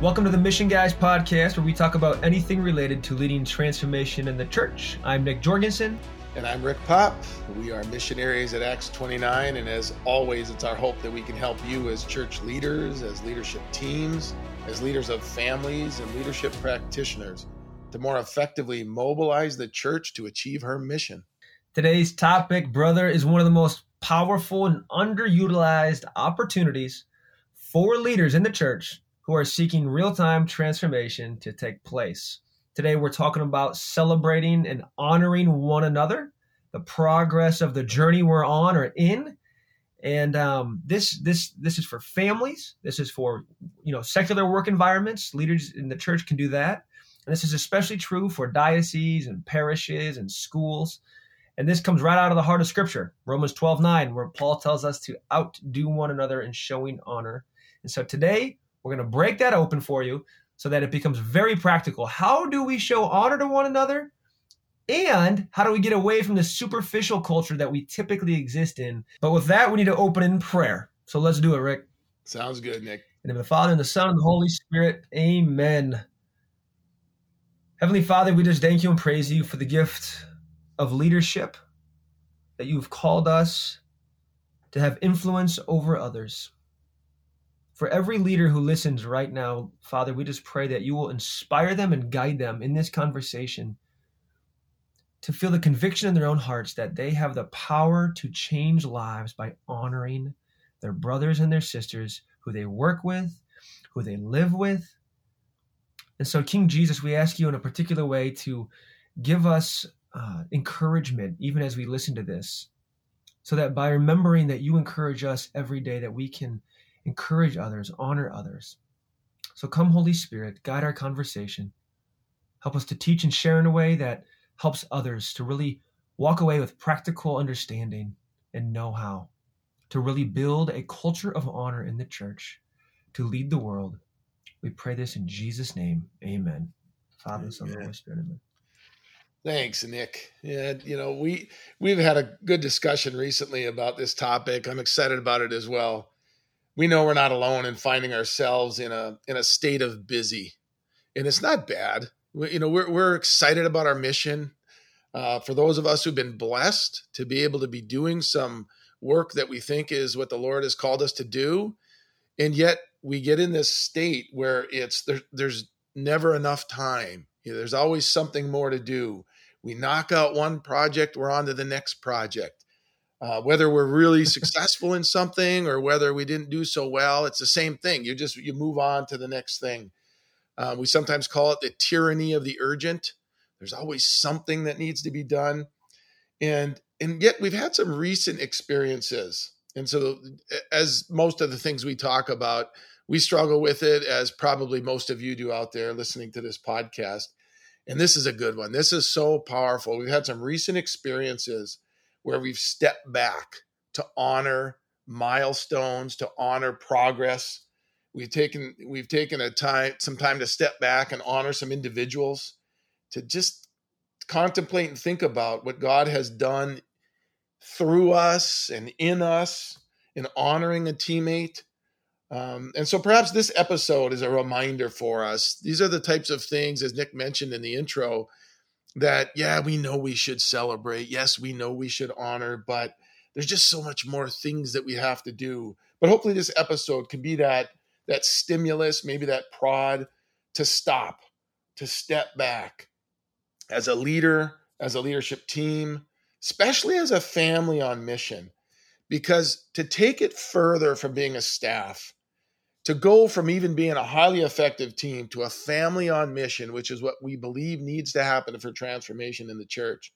Welcome to the Mission Guys podcast, where we talk about anything related to leading transformation in the church. I'm Nick Jorgensen. And I'm Rick Pop. We are missionaries at Acts 29. And as always, it's our hope that we can help you as church leaders, as leadership teams, as leaders of families, and leadership practitioners to more effectively mobilize the church to achieve her mission. Today's topic, brother, is one of the most powerful and underutilized opportunities for leaders in the church who are seeking real time transformation to take place. Today, we're talking about celebrating and honoring one another, the progress of the journey we're on or in. And um, this this this is for families. This is for you know secular work environments. Leaders in the church can do that, and this is especially true for dioceses and parishes and schools. And this comes right out of the heart of Scripture, Romans 12 9, where Paul tells us to outdo one another in showing honor. And so today, we're going to break that open for you so that it becomes very practical. How do we show honor to one another? And how do we get away from the superficial culture that we typically exist in? But with that, we need to open in prayer. So let's do it, Rick. Sounds good, Nick. In the name of the Father, and the Son, and the Holy Spirit. Amen. Heavenly Father, we just thank you and praise you for the gift of leadership that you've called us to have influence over others. For every leader who listens right now, Father, we just pray that you will inspire them and guide them in this conversation to feel the conviction in their own hearts that they have the power to change lives by honoring their brothers and their sisters who they work with, who they live with. And so, King Jesus, we ask you in a particular way to give us uh, encouragement even as we listen to this, so that by remembering that you encourage us every day, that we can encourage others, honor others. So come, Holy Spirit, guide our conversation. Help us to teach and share in a way that helps others to really walk away with practical understanding and know how to really build a culture of honor in the church to lead the world. We pray this in Jesus' name. Amen. Father, Son, Holy Spirit. Amen. Thanks, Nick. Yeah, you know, we we've had a good discussion recently about this topic. I'm excited about it as well we know we're not alone in finding ourselves in a in a state of busy, and it's not bad. We, you know, we're we're excited about our mission. Uh, for those of us who've been blessed to be able to be doing some work that we think is what the Lord has called us to do, and yet we get in this state where it's there, there's never enough time. You know, there's always something more to do. We knock out one project, we're on to the next project. Uh, whether we're really successful in something or whether we didn't do so well, it's the same thing. You just you move on to the next thing. Uh, we sometimes call it the tyranny of the urgent. There's always something that needs to be done, and and yet we've had some recent experiences. And so, as most of the things we talk about, we struggle with it, as probably most of you do out there listening to this podcast. And this is a good one. This is so powerful. We've had some recent experiences where we've stepped back to honor milestones, to honor progress. We've taken we've taken a time some time to step back and honor some individuals to just contemplate and think about what God has done through us and in us in honoring a teammate. Um, and so perhaps this episode is a reminder for us. These are the types of things, as Nick mentioned in the intro, that yeah we know we should celebrate. Yes we know we should honor but there's just so much more things that we have to do. But hopefully this episode can be that that stimulus maybe that prod to stop to step back as a leader as a leadership team especially as a family on mission. Because to take it further from being a staff to go from even being a highly effective team to a family on mission, which is what we believe needs to happen for transformation in the church,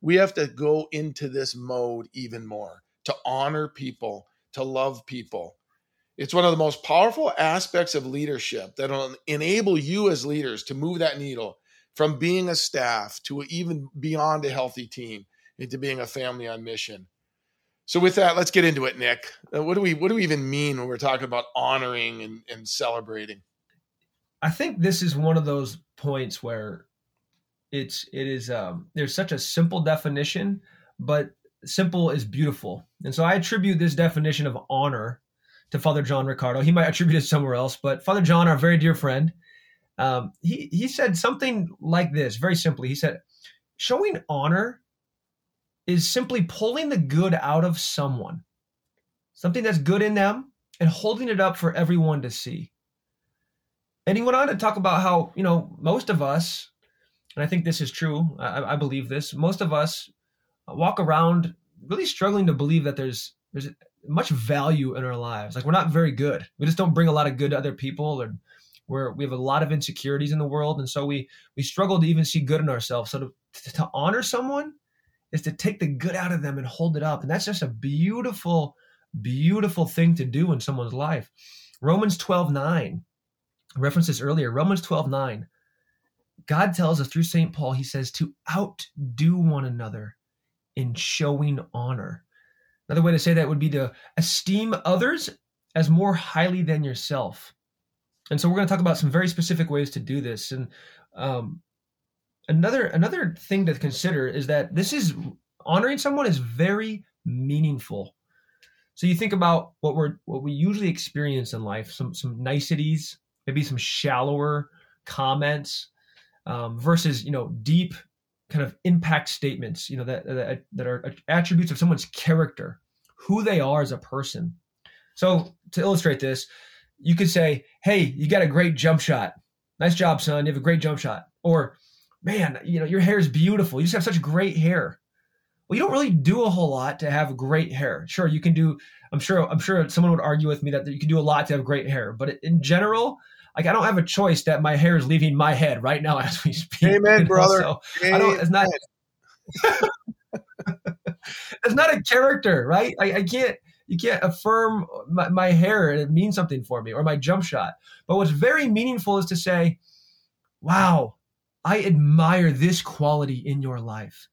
we have to go into this mode even more to honor people, to love people. It's one of the most powerful aspects of leadership that will enable you as leaders to move that needle from being a staff to even beyond a healthy team into being a family on mission. So with that, let's get into it, Nick. Uh, what do we what do we even mean when we're talking about honoring and, and celebrating? I think this is one of those points where it's it is um, there's such a simple definition, but simple is beautiful. And so I attribute this definition of honor to Father John Riccardo. He might attribute it somewhere else, but Father John, our very dear friend, um, he he said something like this, very simply. He said, "Showing honor is simply pulling the good out of someone, something that's good in them, and holding it up for everyone to see." And he went on to talk about how you know most of us, and I think this is true. I, I believe this. Most of us walk around really struggling to believe that there's there's much value in our lives. Like we're not very good. We just don't bring a lot of good to other people, or we're we have a lot of insecurities in the world, and so we we struggle to even see good in ourselves. So to to honor someone is to take the good out of them and hold it up, and that's just a beautiful, beautiful thing to do in someone's life. Romans twelve nine references earlier. Romans twelve nine. God tells us through St. Paul, he says to outdo one another in showing honor. Another way to say that would be to esteem others as more highly than yourself. And so we're going to talk about some very specific ways to do this. And um, another another thing to consider is that this is honoring someone is very meaningful. So you think about what we're what we usually experience in life, some some niceties, maybe some shallower comments, um, versus you know deep kind of impact statements, you know, that, that, that are attributes of someone's character, who they are as a person. So to illustrate this, you could say, "Hey, you got a great jump shot. Nice job, son. You have a great jump shot." Or, "Man, you know, your hair is beautiful. You just have such great hair." Well, you don't really do a whole lot to have great hair. Sure, you can do. I'm sure. I'm sure someone would argue with me that you can do a lot to have great hair, but in general, like I don't have a choice that my hair is leaving my head right now as we speak. Amen, you know? brother. So Amen. I don't. It's not. it's not a character, right? I, I can't. You can't affirm my, my hair and it means something for me or my jump shot. But what's very meaningful is to say, "Wow, I admire this quality in your life."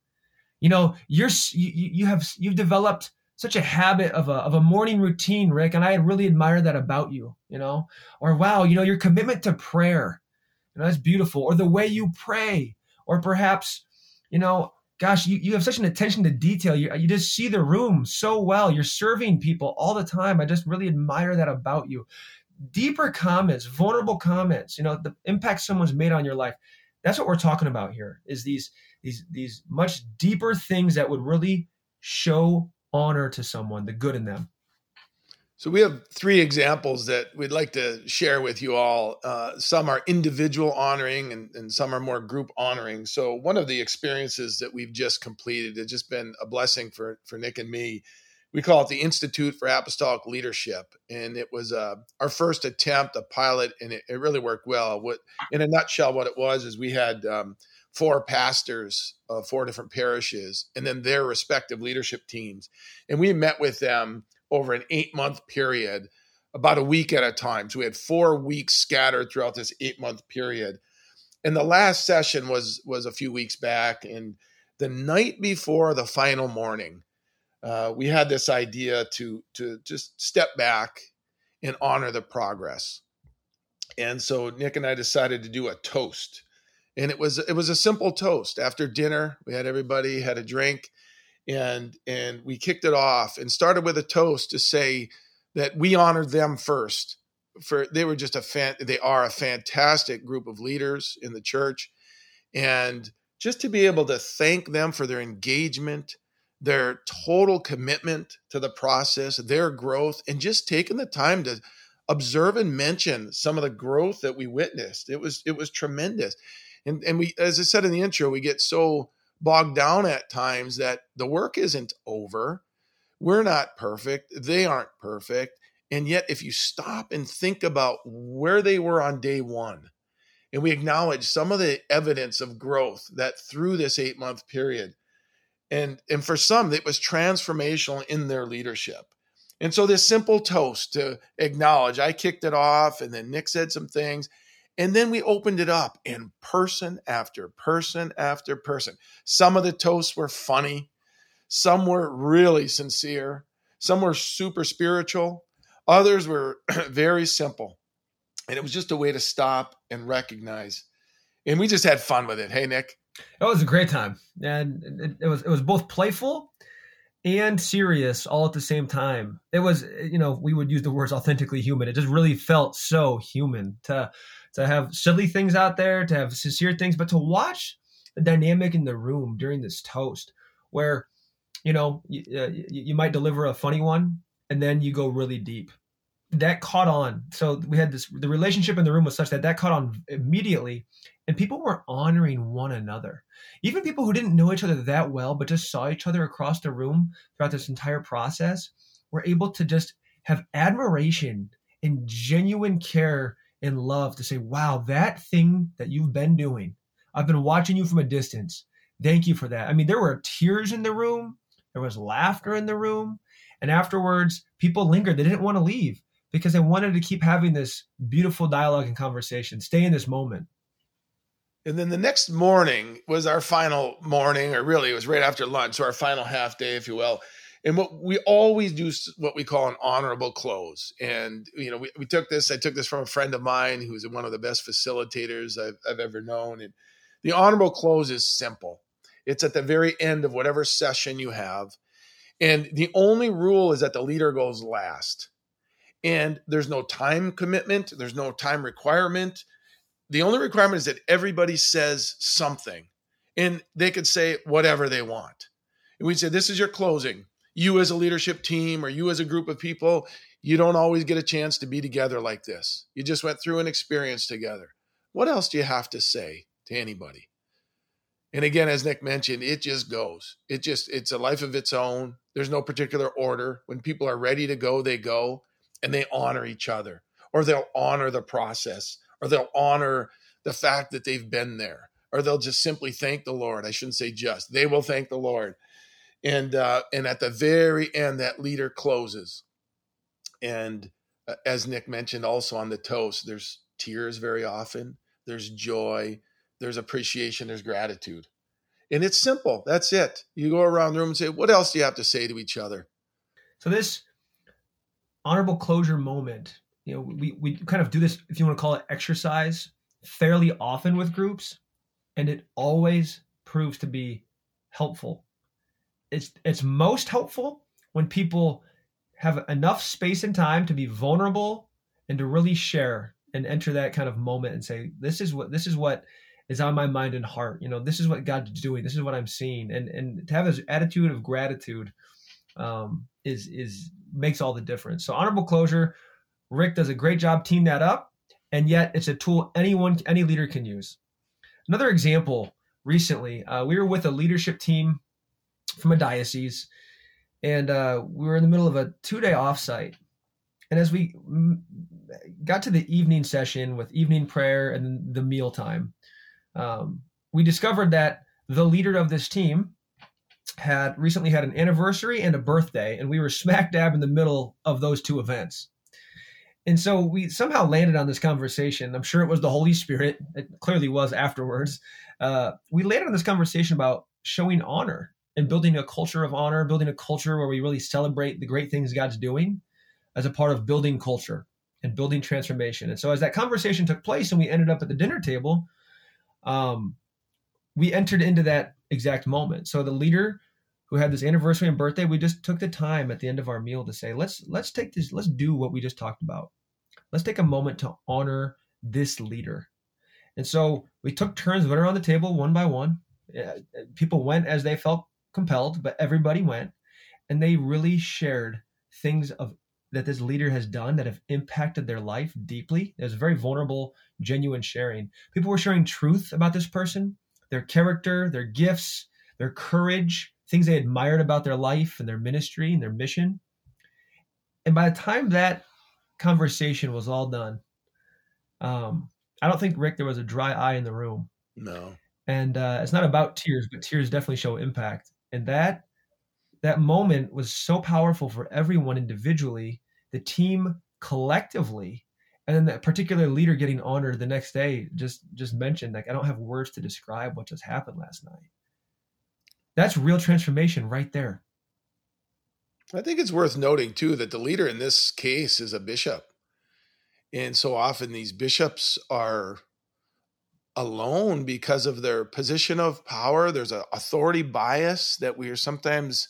You know, you're you, you have you've developed such a habit of a, of a morning routine, Rick, and I really admire that about you, you know, or wow, you know, your commitment to prayer, you know, that's beautiful, or the way you pray, or perhaps, you know, gosh, you, you have such an attention to detail. You, you just see the room so well. You're serving people all the time. I just really admire that about you. Deeper comments, vulnerable comments, you know, the impact someone's made on your life. That's what we're talking about here is these, these, these much deeper things that would really show honor to someone, the good in them. So we have three examples that we'd like to share with you all. Uh, some are individual honoring, and, and, some are more group honoring. So one of the experiences that we've just completed has just been a blessing for for Nick and me. We call it the Institute for Apostolic Leadership, and it was uh, our first attempt, a pilot, and it, it, really worked well. What, in a nutshell, what it was is we had um, four pastors of four different parishes and then their respective leadership teams. And we met with them over an eight month period, about a week at a time. So we had four weeks scattered throughout this eight month period. And the last session was was a few weeks back. And the night before the final morning, uh, we had this idea to to just step back and honor the progress. And so Nick and I decided to do a toast. And it was it was a simple toast. After dinner we had everybody had a drink and and we kicked it off and started with a toast to say that we honored them first. For they were just a fan they are a fantastic group of leaders in the church. And just to be able to thank them for their engagement their total commitment to the process their growth and just taking the time to observe and mention some of the growth that we witnessed. It was it was tremendous. And and we as i said in the intro we get so bogged down at times that the work isn't over. We're not perfect. They aren't perfect. And yet if you stop and think about where they were on day one and we acknowledge some of the evidence of growth that through this eight month period and and for some it was transformational in their leadership and so this simple toast to acknowledge i kicked it off and then nick said some things and then we opened it up, and person after person after person. Some of the toasts were funny, some were really sincere, some were super spiritual, others were very simple. And it was just a way to stop and recognize. And we just had fun with it. Hey, Nick. It was a great time. And it, it was it was both playful and serious all at the same time. It was, you know, we would use the words authentically human. It just really felt so human to to have silly things out there, to have sincere things, but to watch the dynamic in the room during this toast where you know you, uh, you might deliver a funny one and then you go really deep that caught on so we had this the relationship in the room was such that that caught on immediately and people were honoring one another. Even people who didn't know each other that well but just saw each other across the room throughout this entire process were able to just have admiration and genuine care and love to say wow that thing that you've been doing i've been watching you from a distance. Thank you for that. I mean there were tears in the room there was laughter in the room and afterwards people lingered. They didn't want to leave because they wanted to keep having this beautiful dialogue and conversation, stay in this moment. And then the next morning was our final morning, or really it was right after lunch, so our final half day, if you will. And what we always do what we call an honorable close. And, you know, we, we took this, I took this from a friend of mine who's one of the best facilitators I've, I've ever known. And the honorable close is simple. It's at the very end of whatever session you have. And the only rule is that the leader goes last and there's no time commitment, there's no time requirement. The only requirement is that everybody says something and they could say whatever they want. And we'd say, This is your closing. You, as a leadership team, or you, as a group of people, you don't always get a chance to be together like this. You just went through an experience together. What else do you have to say to anybody? And again, as Nick mentioned, it just goes. It just, it's a life of its own. There's no particular order. When people are ready to go, they go and they honor each other or they'll honor the process or they'll honor the fact that they've been there or they'll just simply thank the lord. I shouldn't say just they will thank the lord. And uh, and at the very end that leader closes. And uh, as nick mentioned also on the toast there's tears very often there's joy there's appreciation there's gratitude. And it's simple that's it. You go around the room and say what else do you have to say to each other? So this honorable closure moment you know we, we kind of do this if you want to call it exercise fairly often with groups and it always proves to be helpful. It's it's most helpful when people have enough space and time to be vulnerable and to really share and enter that kind of moment and say this is what this is what is on my mind and heart. You know this is what god's doing. This is what i'm seeing. And and to have this attitude of gratitude um, is is makes all the difference. So honorable closure, Rick does a great job teeing that up, and yet it's a tool anyone any leader can use. Another example recently, uh, we were with a leadership team from a diocese, and uh, we were in the middle of a two day offsite. And as we got to the evening session with evening prayer and the meal time, um, we discovered that the leader of this team had recently had an anniversary and a birthday, and we were smack dab in the middle of those two events. And so we somehow landed on this conversation. I'm sure it was the Holy Spirit. It clearly was afterwards. Uh, we landed on this conversation about showing honor and building a culture of honor, building a culture where we really celebrate the great things God's doing as a part of building culture and building transformation. And so as that conversation took place and we ended up at the dinner table, um, we entered into that exact moment. So the leader who had this anniversary and birthday, we just took the time at the end of our meal to say, let's let's take this, let's do what we just talked about. Let's take a moment to honor this leader. And so we took turns, went around the table one by one. People went as they felt compelled, but everybody went, and they really shared things of that this leader has done that have impacted their life deeply. It was very vulnerable, genuine sharing. People were sharing truth about this person their character, their gifts, their courage, things they admired about their life and their ministry and their mission. And by the time that conversation was all done, um, I don't think Rick there was a dry eye in the room. No. And uh, it's not about tears, but tears definitely show impact. And that that moment was so powerful for everyone individually, the team collectively, and then that particular leader getting honored the next day just just mentioned like i don't have words to describe what just happened last night that's real transformation right there. I think it's worth noting too that the leader in this case is a bishop. And so often these bishops are alone because of their position of power. There's an authority bias that we are sometimes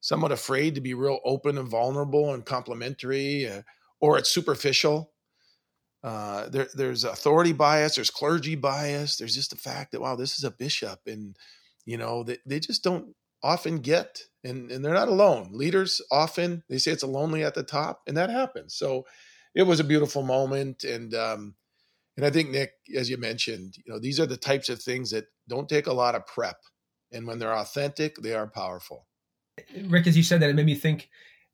somewhat afraid to be real open and vulnerable and complimentary, uh, or it's superficial. Uh, there, there's authority bias, there's clergy bias, there's just the fact that wow, this is a bishop, and you know they, they just don't often get, and and they're not alone. Leaders often they say it's a lonely at the top, and that happens. So it was a beautiful moment, and um, and I think Nick, as you mentioned, you know these are the types of things that don't take a lot of prep, and when they're authentic, they are powerful. Rick, as you said that, it made me think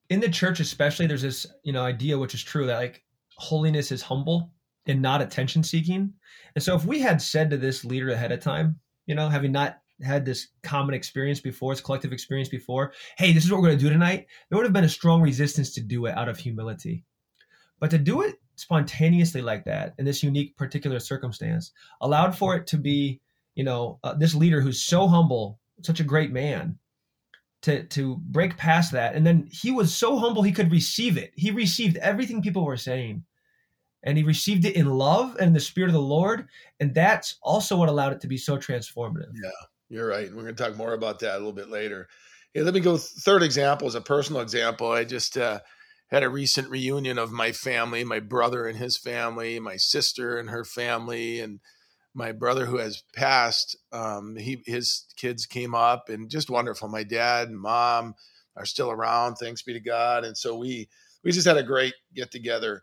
in the church, especially, there's this you know idea which is true that like holiness is humble and not attention seeking. And so if we had said to this leader ahead of time, you know, having not had this common experience before, this collective experience before, hey, this is what we're going to do tonight, there would have been a strong resistance to do it out of humility. But to do it spontaneously like that in this unique particular circumstance allowed for it to be, you know, uh, this leader who's so humble, such a great man, to to break past that and then he was so humble he could receive it he received everything people were saying and he received it in love and the spirit of the Lord. And that's also what allowed it to be so transformative. Yeah, you're right. We're going to talk more about that a little bit later. Let me go. Third example is a personal example. I just uh, had a recent reunion of my family, my brother and his family, my sister and her family, and my brother who has passed. Um, he his kids came up and just wonderful. My dad and mom are still around, thanks be to God. And so we we just had a great get together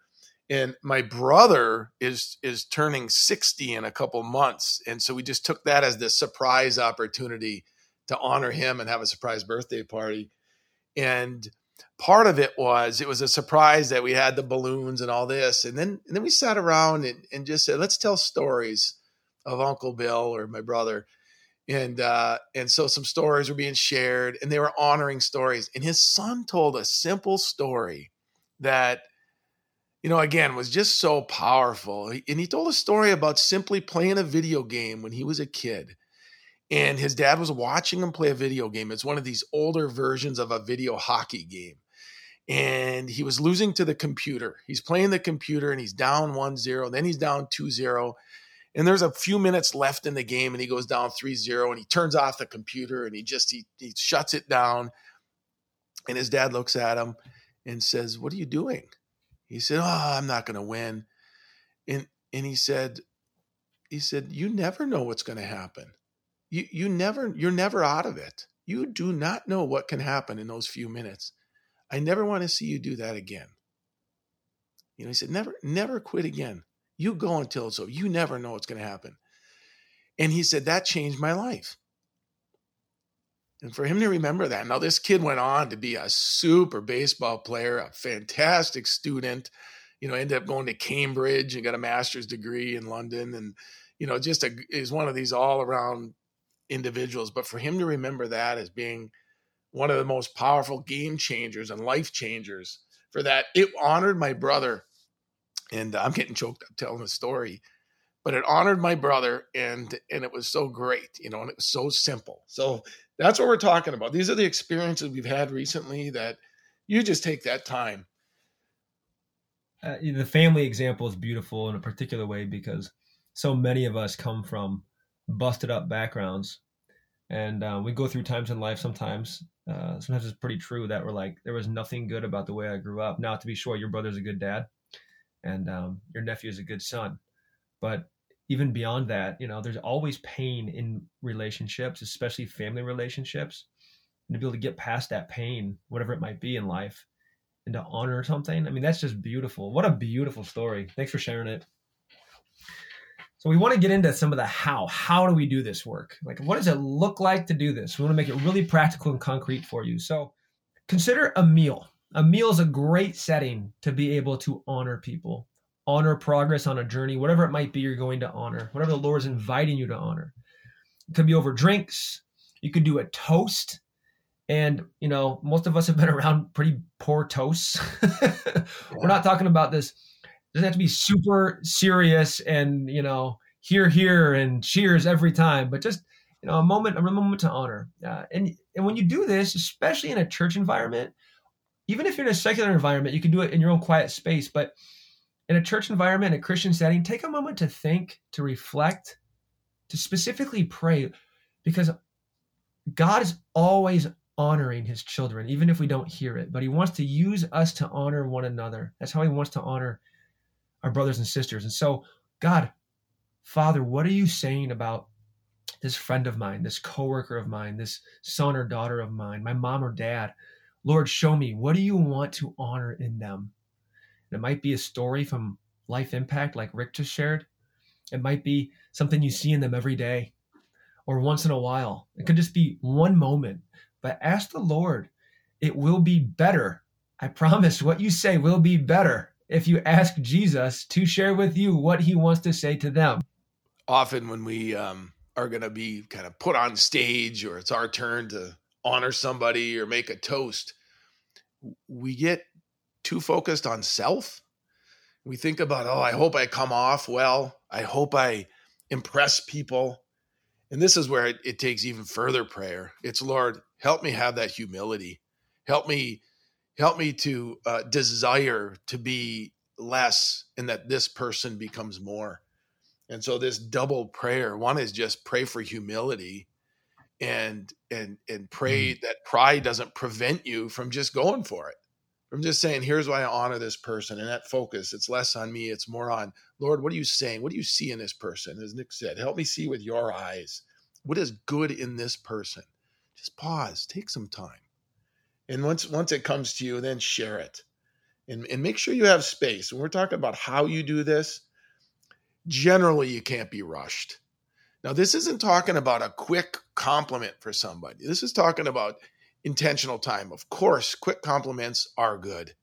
and my brother is is turning 60 in a couple months. And so we just took that as the surprise opportunity to honor him and have a surprise birthday party. And part of it was it was a surprise that we had the balloons and all this. And then and then we sat around and, and just said let's tell stories of uncle bill or my brother. And uh, and so some stories were being shared and they were honoring stories. And his son told a simple story that you know, again, was just so powerful. And he told a story about simply playing a video game when he was a kid. And his dad was watching him play a video game. It's one of these older versions of a video hockey game. And he was losing to the computer. He's playing the computer and he's down 1 0. Then he's down 2 0. And there's a few minutes left in the game and he goes down 3 0 and he turns off the computer and he just he, he shuts it down. And his dad looks at him and says, What are you doing? He said, "Oh, I'm not going to win." And and he said he said, "You never know what's going to happen. You you never you're never out of it. You do not know what can happen in those few minutes. I never want to see you do that again." You know, he said, "Never never quit again. You go until it's over. You never know what's going to happen." And he said that changed my life. And for him to remember that. Now, this kid went on to be a super baseball player, a fantastic student, you know, ended up going to Cambridge and got a master's degree in London. And, you know, just a, is one of these all around individuals. But for him to remember that as being one of the most powerful game changers and life changers for that, it honored my brother. And I'm getting choked up telling the story but it honored my brother and and it was so great you know and it was so simple so that's what we're talking about. These are the experiences we've had recently that you just take that time. Uh, the family example is beautiful in a particular way because so many of us come from busted up backgrounds and uh, we go through times in life sometimes uh, sometimes it's pretty true that we're like there was nothing good about the way i grew up now to be sure your brother's a good dad and um, your nephew is a good son but even beyond that, you know, there's always pain in relationships, especially family relationships. And to be able to get past that pain, whatever it might be in life, and to honor something, I mean, that's just beautiful. What a beautiful story. Thanks for sharing it. So we want to get into some of the how. How do we do this work? Like, what does it look like to do this? We want to make it really practical and concrete for you. So consider a meal. A meal is a great setting to be able to honor people honor progress on a journey, whatever it might be, you're going to honor, whatever the Lord is inviting you to honor. It could be over drinks. You could do a toast. And, you know, most of us have been around pretty poor toasts. We're not talking about this. It doesn't have to be super serious and, you know, here, here, and cheers every time, but just, you know, a moment, a moment to honor. Uh, and, and when you do this, especially in a church environment, even if you're in a secular environment, you can do it in your own quiet space, but in a church environment, a Christian setting, take a moment to think, to reflect, to specifically pray, because God is always honoring his children, even if we don't hear it. But he wants to use us to honor one another. That's how he wants to honor our brothers and sisters. And so, God, Father, what are you saying about this friend of mine, this coworker of mine, this son or daughter of mine, my mom or dad? Lord, show me what do you want to honor in them? It might be a story from Life Impact, like Rick just shared. It might be something you see in them every day or once in a while. It could just be one moment. But ask the Lord. It will be better. I promise what you say will be better if you ask Jesus to share with you what he wants to say to them. Often, when we um, are going to be kind of put on stage or it's our turn to honor somebody or make a toast, we get too focused on self. We think about, oh, I hope I come off well. I hope I impress people. And this is where it, it takes even further prayer. It's, Lord, help me have that humility. Help me, help me to uh, desire to be less and that this person becomes more. And so this double prayer, one is just pray for humility and and and pray mm. that pride doesn't prevent you from just going for it from just saying here's why i honor this person and that focus. It's less on me it's more on lord what are you saying? What do you see in this person? As nick said help me see with your eyes what is good in this person. Just pause take some time. And once once it comes to you then share it. And, and make sure you have space. When we're talking about how you do this generally you can't be rushed. Now, this isn't talking about a quick compliment for somebody. This is talking about intentional time. Of course, quick compliments are good.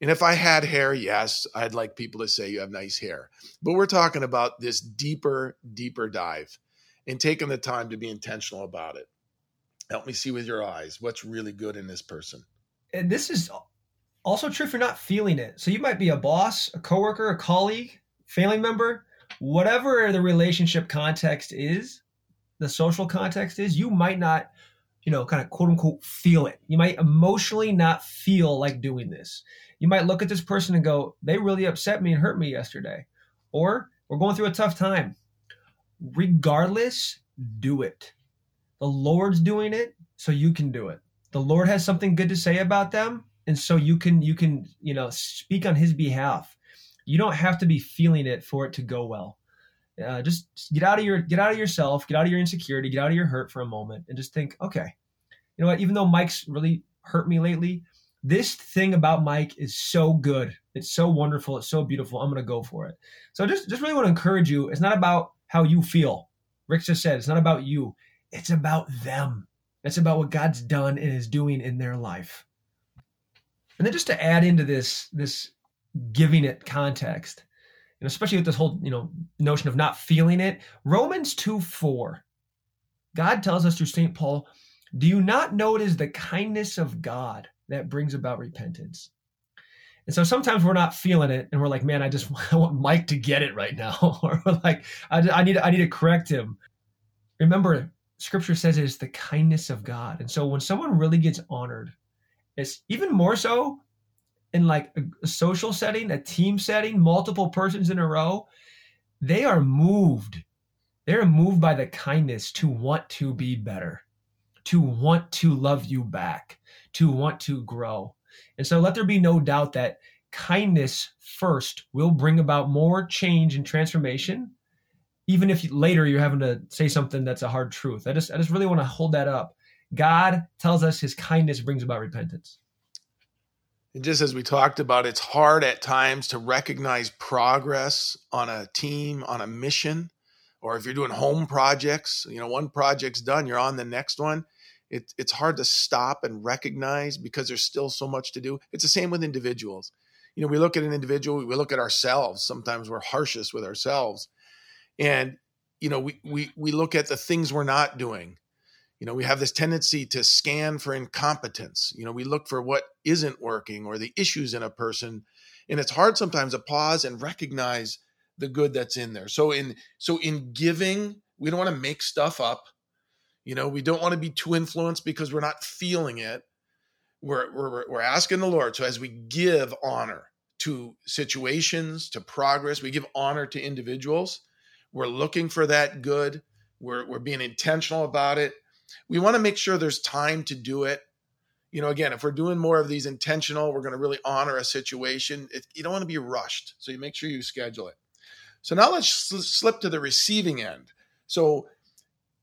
And if I had hair, yes, I'd like people to say you have nice hair. But we're talking about this deeper, deeper dive and taking the time to be intentional about it. Help me see with your eyes what's really good in this person. And this is also true if you're not feeling it. So you might be a boss, a coworker, a colleague, family member whatever the relationship context is, the social context is, you might not, you know, kind of quote unquote feel it. You might emotionally not feel like doing this. You might look at this person and go, they really upset me and hurt me yesterday. Or we're going through a tough time. Regardless, do it. The Lord's doing it, so you can do it. The Lord has something good to say about them, and so you can you can, you know, speak on his behalf you don't have to be feeling it for it to go well. Uh, just, just get out of your get out of yourself, get out of your insecurity, get out of your hurt for a moment, and just think, okay, you know what? Even though Mike's really hurt me lately, this thing about Mike is so good. It's so wonderful. It's so beautiful. I'm gonna go for it. So just just really want to encourage you. It's not about how you feel. Rick just said it's not about you. It's about them. It's about what God's done and is doing in their life. And then just to add into this this giving it context and especially with this whole you know notion of not feeling it romans 2 4 god tells us through st paul do you not know it is the kindness of god that brings about repentance? And so sometimes we're not feeling it and we're like man i just I want mike to get it right now. Or like I, I need i need to correct him. Remember scripture says it is the kindness of god. And so when someone really gets honored it's even more so in like a, social setting, a team setting, multiple persons in a row, they are moved. They're moved by the kindness to want to be better, to want to love you back, to want to grow. And so let there be no doubt that kindness first will bring about more change and transformation even if later you're having to say something that's a hard truth. I just I just really want to hold that up. God tells us his kindness brings about repentance. And just as we talked about, it's hard at times to recognize progress on a team, on a mission, or if you're doing home projects, you know, one project's done, you're on the next one. It, it's hard to stop and recognize because there's still so much to do. It's the same with individuals. You know, we look at an individual, we look at ourselves. Sometimes we're harshest with ourselves. And, you know, we, we, we look at the things we're not doing you know we have this tendency to scan for incompetence. You know we look for what isn't working or the issues in a person and it's hard sometimes to pause and recognize the good that's in there. So in so in giving we don't want to make stuff up. You know we don't want to be too influenced because we're not feeling it. We're we're, we're asking the lord. So as we give honor to situations to progress we give honor to individuals. We're looking for that good. We're, we're being intentional about it we want to make sure there's time to do it you know, again, if we're doing more of these intentional, we're going to really honor a situation. It, you don't want to be rushed. So you make sure you schedule it. So now let's slip to the receiving end. So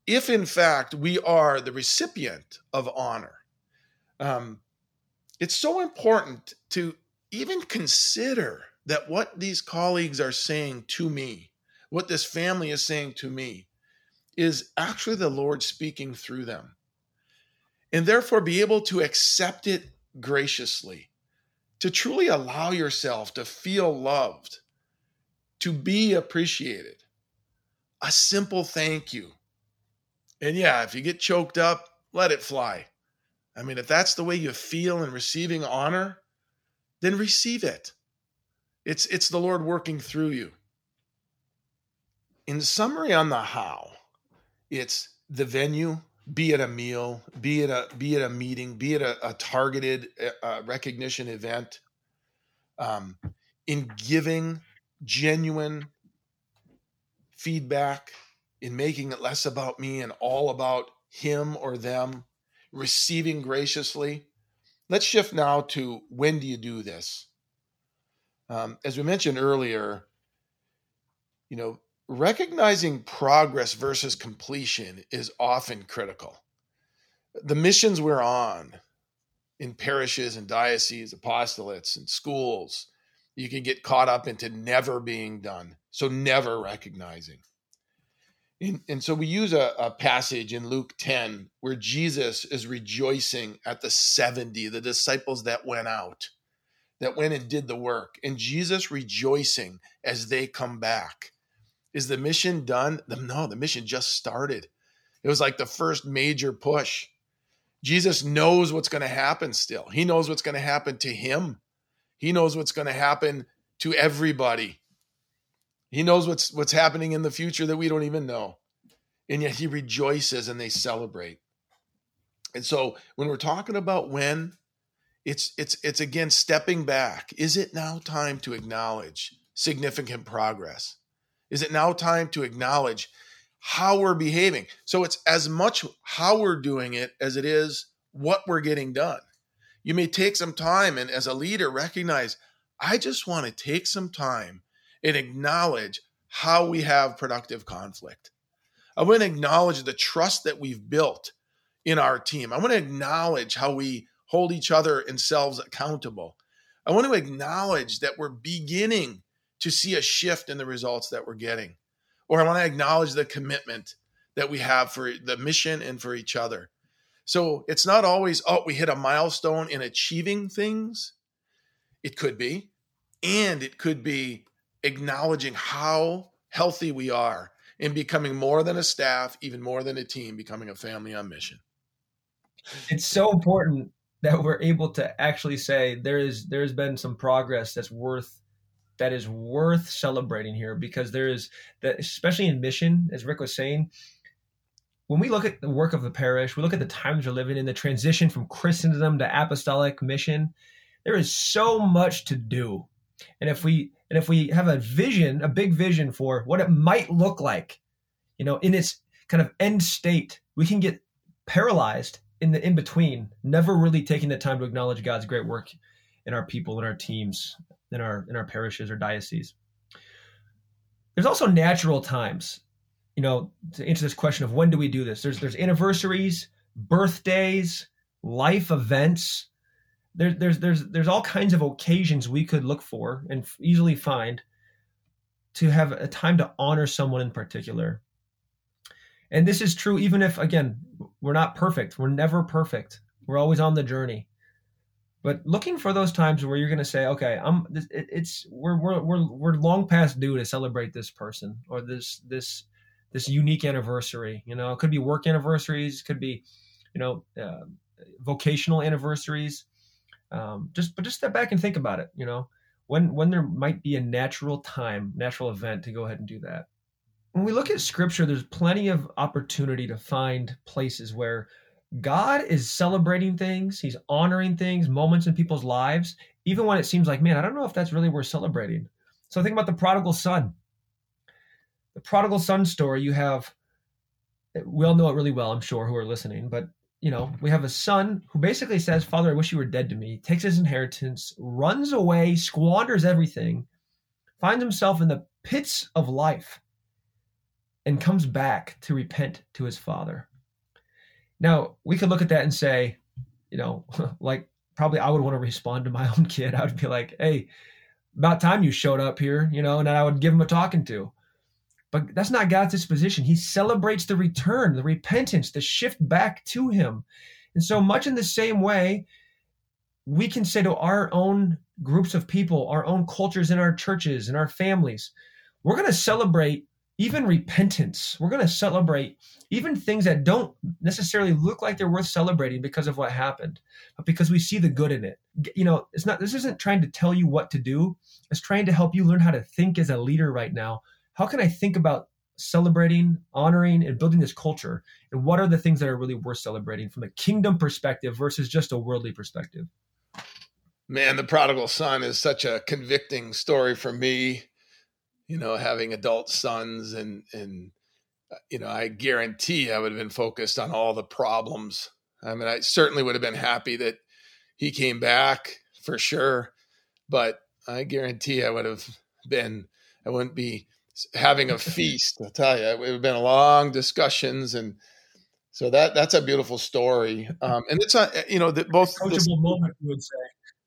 if in fact we are the recipient of honor, um, it's so important to even consider that what these colleagues are saying to me, what this family is saying to me, is actually the Lord speaking through them and therefore be able to accept it graciously, to truly allow yourself to feel loved, to be appreciated. A simple thank you. And yeah, if you get choked up, let it fly. I mean, if that's the way you feel in receiving honor, then receive it. It's it's the Lord working through you. In summary on the how, it's the venue, be it a meal, be it a be it a meeting, be it a, a targeted uh, uh, recognition event, um, in giving genuine feedback, in making it less about me and all about him or them, receiving graciously. Let's shift now to when do you do this? Um, as we mentioned earlier, you know, recognizing progress versus completion is often critical. The missions we're on in parishes and dioceses, apostolates, and schools, you can get caught up into never being done. So, never recognizing. And, and so, we use a, a passage in Luke 10 where Jesus is rejoicing at the 70, the disciples that went out, that went and did the work, and Jesus rejoicing as they come back is the mission done? No, the mission just started. It was like the first major push. Jesus knows what's going to happen still. He knows what's going to happen to him. He knows what's going to happen to everybody. He knows what's what's happening in the future that we don't even know. And yet he rejoices and they celebrate. And so when we're talking about when it's it's it's again stepping back. Is it now time to acknowledge significant progress? Is it now time to acknowledge how we're behaving? So it's as much how we're doing it as it is what we're getting done. You may take some time and as a leader recognize, I just want to take some time and acknowledge how we have productive conflict. I want to acknowledge the trust that we've built in our team. I want to acknowledge how we hold each other and selves accountable. I want to acknowledge that we're beginning to see a shift in the results that we're getting. Or I want to acknowledge the commitment that we have for the mission and for each other. So it's not always, oh, we hit a milestone in achieving things. It could be. And it could be acknowledging how healthy we are in becoming more than a staff, even more than a team, becoming a family on mission. It's so important that we're able to actually say there is there's been some progress that's worth that is worth celebrating here because there is that especially in mission as rick was saying when we look at the work of the parish we look at the times we're living in the transition from christendom to apostolic mission there is so much to do. And if we and if we have a vision a big vision for what it might look like you know in its kind of end state we can get paralyzed in the in between never really taking the time to acknowledge god's great work in our people and our teams in our in our parishes or dioceses. There's also natural times, you know, to answer this question of when do we do this. There's there's anniversaries, birthdays, life events. There's there's there's there's all kinds of occasions we could look for and easily find to have a time to honor someone in particular. And this is true even if again, we're not perfect. We're never perfect. We're always on the journey but looking for those times where you're going to say okay i'm it's we're, we're we're we're long past due to celebrate this person or this this this unique anniversary you know? It could be work anniversaries could be you know uh, vocational anniversaries. Um, just but just step back and think about it you know? When when there might be a natural time natural event to go ahead and do that. When we look at scripture there's plenty of opportunity to find places where God is celebrating things, He's honoring things, moments in people's lives, even when it seems like, man, I don't know if that's really worth celebrating. So think about the prodigal son. The prodigal son story, you have, we all know it really well, I'm sure, who are listening, but you know, we have a son who basically says, Father, I wish you were dead to me, takes his inheritance, runs away, squanders everything, finds himself in the pits of life, and comes back to repent to his father. Now, we could look at that and say, you know, like probably I would want to respond to my own kid. I would be like, hey, about time you showed up here, you know, and I would give him a talking to. But that's not God's disposition. He celebrates the return, the repentance, the shift back to Him. And so, much in the same way, we can say to our own groups of people, our own cultures in our churches, and our families, we're going to celebrate even repentance. We're going to celebrate even things that don't necessarily look like they're worth celebrating because of what happened, but because we see the good in it. You know, it's not, this isn't trying to tell you what to do. It's trying to help you learn how to think as a leader right now how can I think about celebrating, honoring, and building this culture? And what are the things that are really worth celebrating from a kingdom perspective versus just a worldly perspective? Man, the prodigal son is such a convicting story for me. You know, having adult sons and and uh, you know, I guarantee I would have been focused on all the problems. I mean, I certainly would have been happy that he came back for sure, but I guarantee I would have been I wouldn't be having a feast. I'll tell you, it would have been long discussions, and so that that's a beautiful story. Um, and it's a you know that both this, moment, you would say.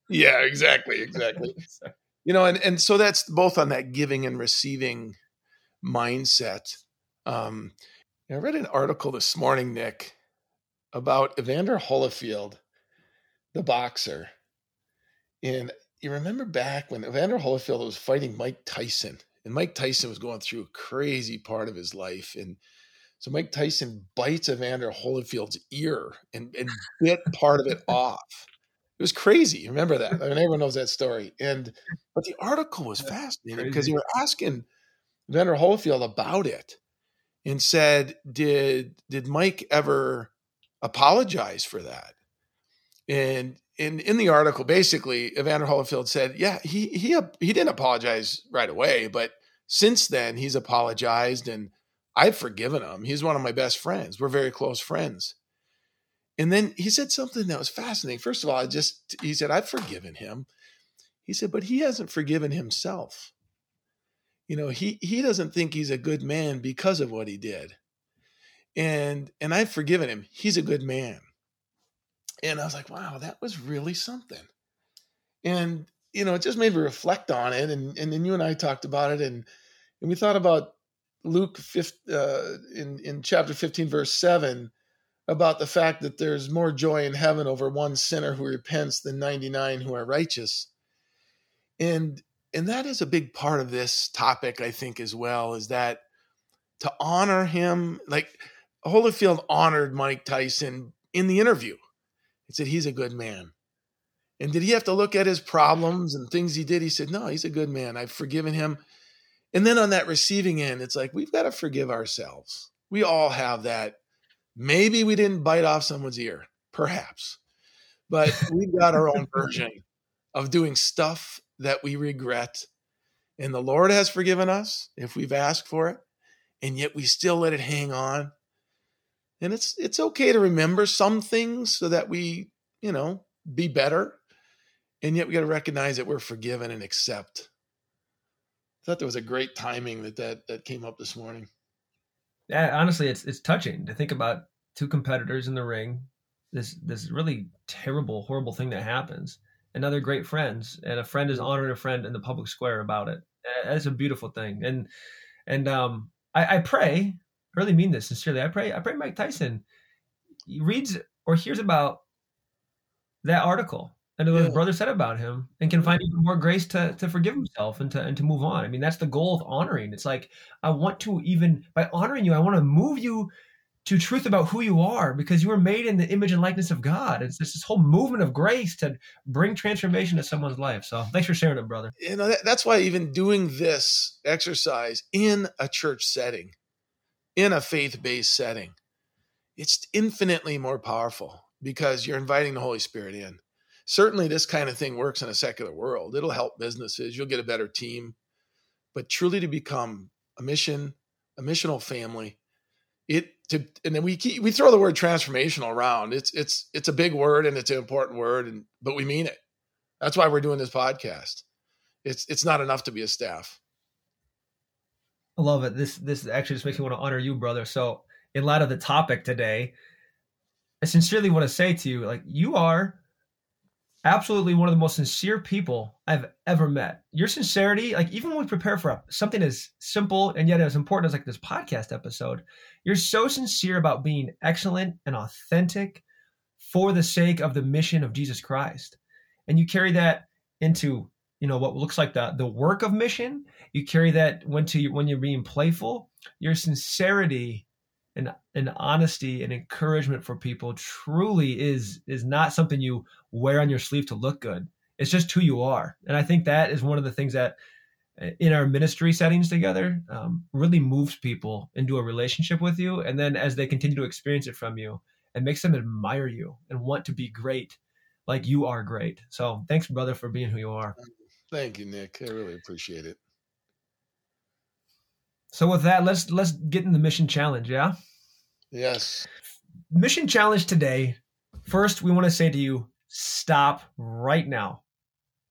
Yeah, exactly, exactly. you know, and and so that's both on that giving and receiving mindset. Um, I read an article this morning, Nick, about Evander Holyfield, the boxer. And you remember back when Evander Holyfield was fighting Mike Tyson and Mike Tyson was going through a crazy part of his life. And so Mike Tyson bites Evander Holyfield's ear and, and bit part of it off. It was crazy. Remember that? I mean, everyone knows that story. And but the article was fascinating because you were asking Evander Holyfield about it and said, "Did did Mike ever apologize for that?" And in in the article, basically, Evander Holyfield said, "Yeah, he he he didn't apologize right away, but since then he's apologized, and I've forgiven him. He's one of my best friends. We're very close friends." And then he said something that was fascinating. First of all, I just he said, "I've forgiven him." He said, "But he hasn't forgiven himself. You know, he he doesn't think he's a good man because of what he did." And and I've forgiven him. He's a good man and I was like, wow, that was really something. And, you know, it just made me reflect on it. And, and then you and I talked about it and, and we thought about Luke 5, uh, in, in chapter 15, verse 7, about the fact that there's more joy in heaven over one sinner who repents than 99 who are righteous. And and that is a big part of this topic, I think, as well, is that to honor him, like Holyfield honored Mike Tyson in the interview. He said, He's a good man. And did he have to look at his problems and things he did? He said, No, he's a good man. I've forgiven him. And then on that receiving end, it's like we've got to forgive ourselves. We all have that. Maybe we didn't bite off someone's ear, perhaps, but we've got our own version of doing stuff that we regret. And the Lord has forgiven us if we've asked for it, and yet we still let it hang on. And it's it's okay to remember some things so that we you know be better and yet we got to recognize that we're forgiven and accept. I thought there was a great timing that that, that came up this morning yeah honestly it's it's touching to think about two competitors in the ring this this really terrible horrible thing that happens and now they're great friends and a friend is honoring a friend in the public square about it that's a beautiful thing and and um I, I pray I really mean this sincerely. I pray I pray Mike Tyson reads or hears about that article and what yeah. his brother said about him and can find even more grace to to forgive himself and to and to move on. I mean, that's the goal of honoring. It's like I want to even by honoring you, I want to move you to truth about who you are because you were made in the image and likeness of God. It's just this whole movement of grace to bring transformation to someone's life. So thanks for sharing it, brother. You know, that's why even doing this exercise in a church setting in a faith based setting, it's infinitely more powerful because you're inviting the Holy Spirit in. Certainly, this kind of thing works in a secular world. It'll help businesses, you'll get a better team. But truly, to become a mission, a missional family, it to and then we keep, we throw the word transformational around. It's it's it's a big word and it's an important word, and but we mean it. That's why we're doing this podcast. It's it's not enough to be a staff. I love it. This this actually just makes me want to honor you, brother. So, in light of the topic today, I sincerely want to say to you, like you are absolutely one of the most sincere people I've ever met. Your sincerity, like even when we prepare for something as simple and yet as important as like this podcast episode, you're so sincere about being excellent and authentic for the sake of the mission of Jesus Christ. And you carry that into, you know, what looks like the the work of mission. You carry that when to when you're being playful. Your sincerity and, honesty and encouragement for people truly is is not something you wear on your sleeve to look good. It's just who you are. And I think that is one of the things that uh, in our ministry settings together um, really moves people into a relationship with you. And then as they continue to experience it from you, it makes them admire you and want to be great like you are great. So thanks, brother, for being who you are. Thank you, Nick. I really appreciate it. So with that, let's let's get in the mission challenge, yeah? Yes. Mission challenge today. First, we want to say to you, stop right now.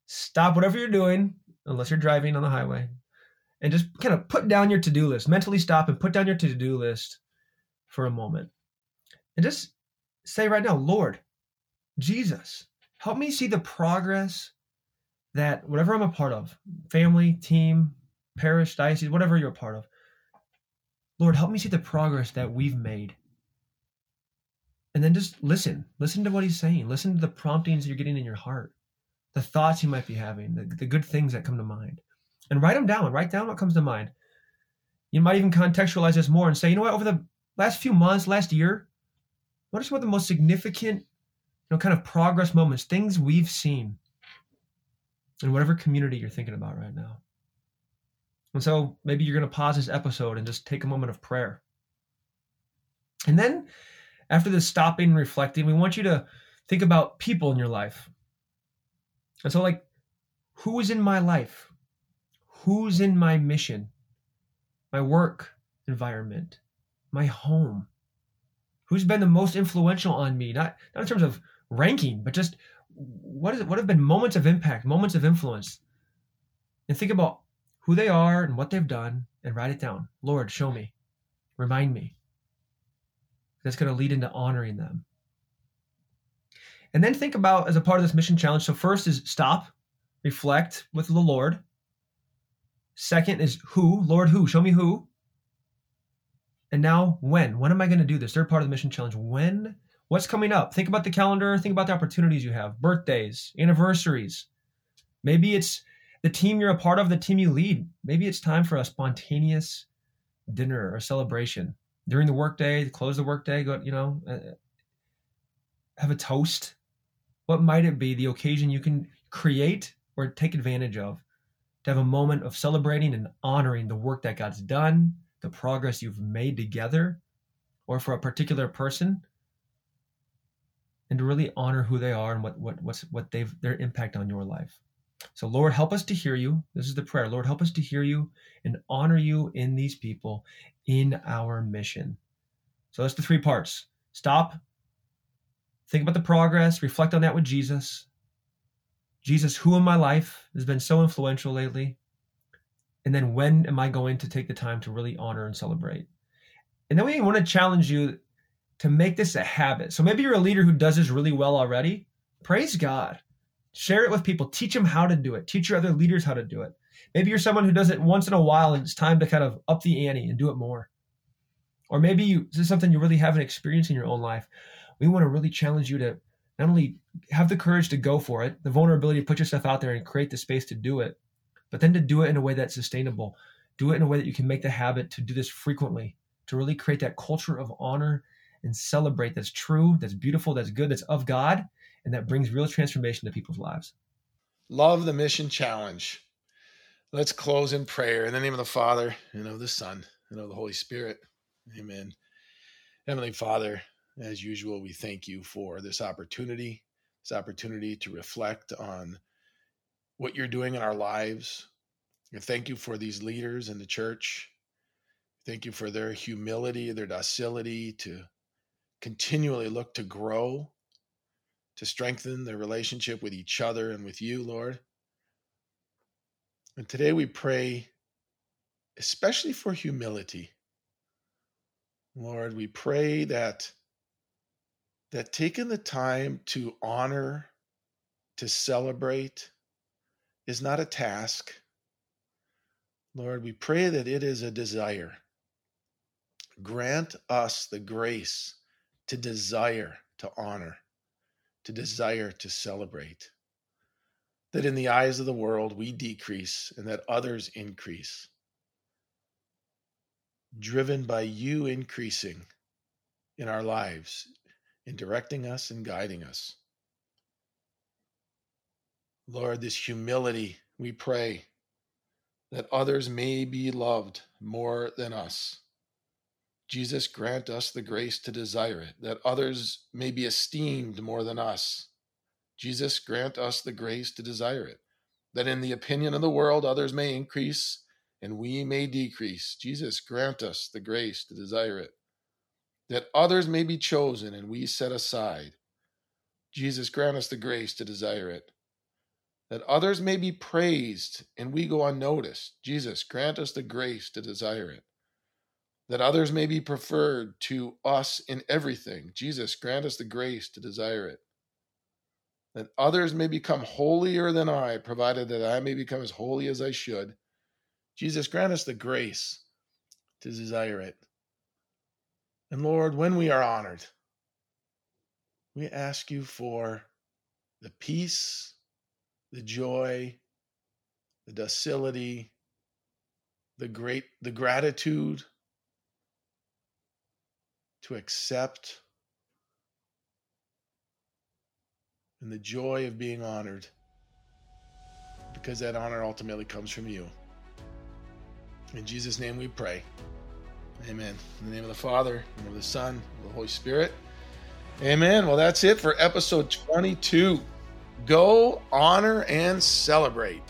Stop whatever you're doing, unless you're driving on the highway, and just kind of put down your to-do list. Mentally stop and put down your to-do list for a moment. And just say right now, Lord, Jesus, help me see the progress that whatever I'm a part of, family, team, parish, diocese, whatever you're a part of, Lord, help me see the progress that we've made. And then just listen. Listen to what he's saying. Listen to the promptings you're getting in your heart, the thoughts you might be having, the, the good things that come to mind. And write them down. Write down what comes to mind. You might even contextualize this more and say, you know what, over the last few months, last year, what are some of the most significant, you know, kind of progress moments, things we've seen in whatever community you're thinking about right now? And so maybe you're going to pause this episode and just take a moment of prayer. And then after this stopping and reflecting, we want you to think about people in your life. And so, like, who is in my life? Who's in my mission? My work environment? My home? Who's been the most influential on me? Not, not in terms of ranking, but just what is it, what have been moments of impact, moments of influence? And think about who they are and what they've done and write it down. Lord, show me. Remind me. That's going to lead into honoring them. And then think about as a part of this mission challenge. So, first is stop, reflect with the Lord. Second is who, Lord, who? Show me who. And now, when? When am I going to do this? Third part of the mission challenge. When? What's coming up? Think about the calendar. Think about the opportunities you have birthdays, anniversaries. Maybe it's the team you're a part of, the team you lead. Maybe it's time for a spontaneous dinner or celebration during the workday, close the workday, go, you know, uh, have a toast. What might it be? The occasion you can create or take advantage of to have a moment of celebrating and honoring the work that God's done, the progress you've made together, or for a particular person, and to really honor who they are and what what what's what they've their impact on your life. So, Lord, help us to hear you. This is the prayer. Lord, help us to hear you and honor you in these people in our mission. So, that's the three parts stop, think about the progress, reflect on that with Jesus. Jesus, who in my life has been so influential lately? And then when am I going to take the time to really honor and celebrate? And then we want to challenge you to make this a habit. So maybe you're a leader who does this really well already. Praise God. Share it with people. Teach them how to do it. Teach your other leaders how to do it. Maybe you're someone who does it once in a while and it's time to kind of up the ante and do it more. Or maybe you, this is something you really haven't experienced in your own life. We want to really challenge you to not only have the courage to go for it, the vulnerability to put yourself out there and create the space to do it, but then to do it in a way that's sustainable. Do it in a way that you can make the habit to do this frequently, to really create that culture of honor and celebrate that's true, that's beautiful, that's good, that's of God, and that brings real transformation to people's lives. Love the mission challenge. Let's close in prayer in the name of the Father and of the Son and of the Holy Spirit. Amen. Heavenly Father, as usual, we thank you for this opportunity, this opportunity to reflect on what you're doing in our lives. And thank you for these leaders in the church. Thank you for their humility, their docility to continually look to grow, to strengthen their relationship with each other and with you, Lord. And today we pray especially for humility. Lord, we pray that that taking the time to honor, to celebrate is not a task. Lord, we pray that it is a desire. Grant us the grace to desire to honor, to desire to celebrate. That in the eyes of the world we decrease and that others increase driven by you increasing in our lives, in directing us and guiding us. Lord, this humility, we pray that others may be loved more than us. Jesus, grant us the grace to desire it, that others may be esteemed more than us. Jesus, grant us the grace to desire it, that in the opinion of the world others may increase and we may decrease. Jesus, grant us the grace to desire it, that others may be chosen and we set aside. Jesus, grant us the grace to desire it, that others may be praised and we go unnoticed. Jesus, grant us the grace to desire it, that others may be preferred to us in everything. Jesus, grant us the grace to desire it. That others may become holier than I, provided that I may become as holy as I should. Jesus, grant us the grace to desire it. And Lord, when we are honored, we ask you for the peace, the joy, the docility, the great the gratitude to accept and the joy of being honored because that honor ultimately comes from you. In Jesus' name we pray. Amen. In the name of the Father, and of the Son, and of the Holy Spirit. Amen. Well, that's it for episode 22. Go, honor, and celebrate.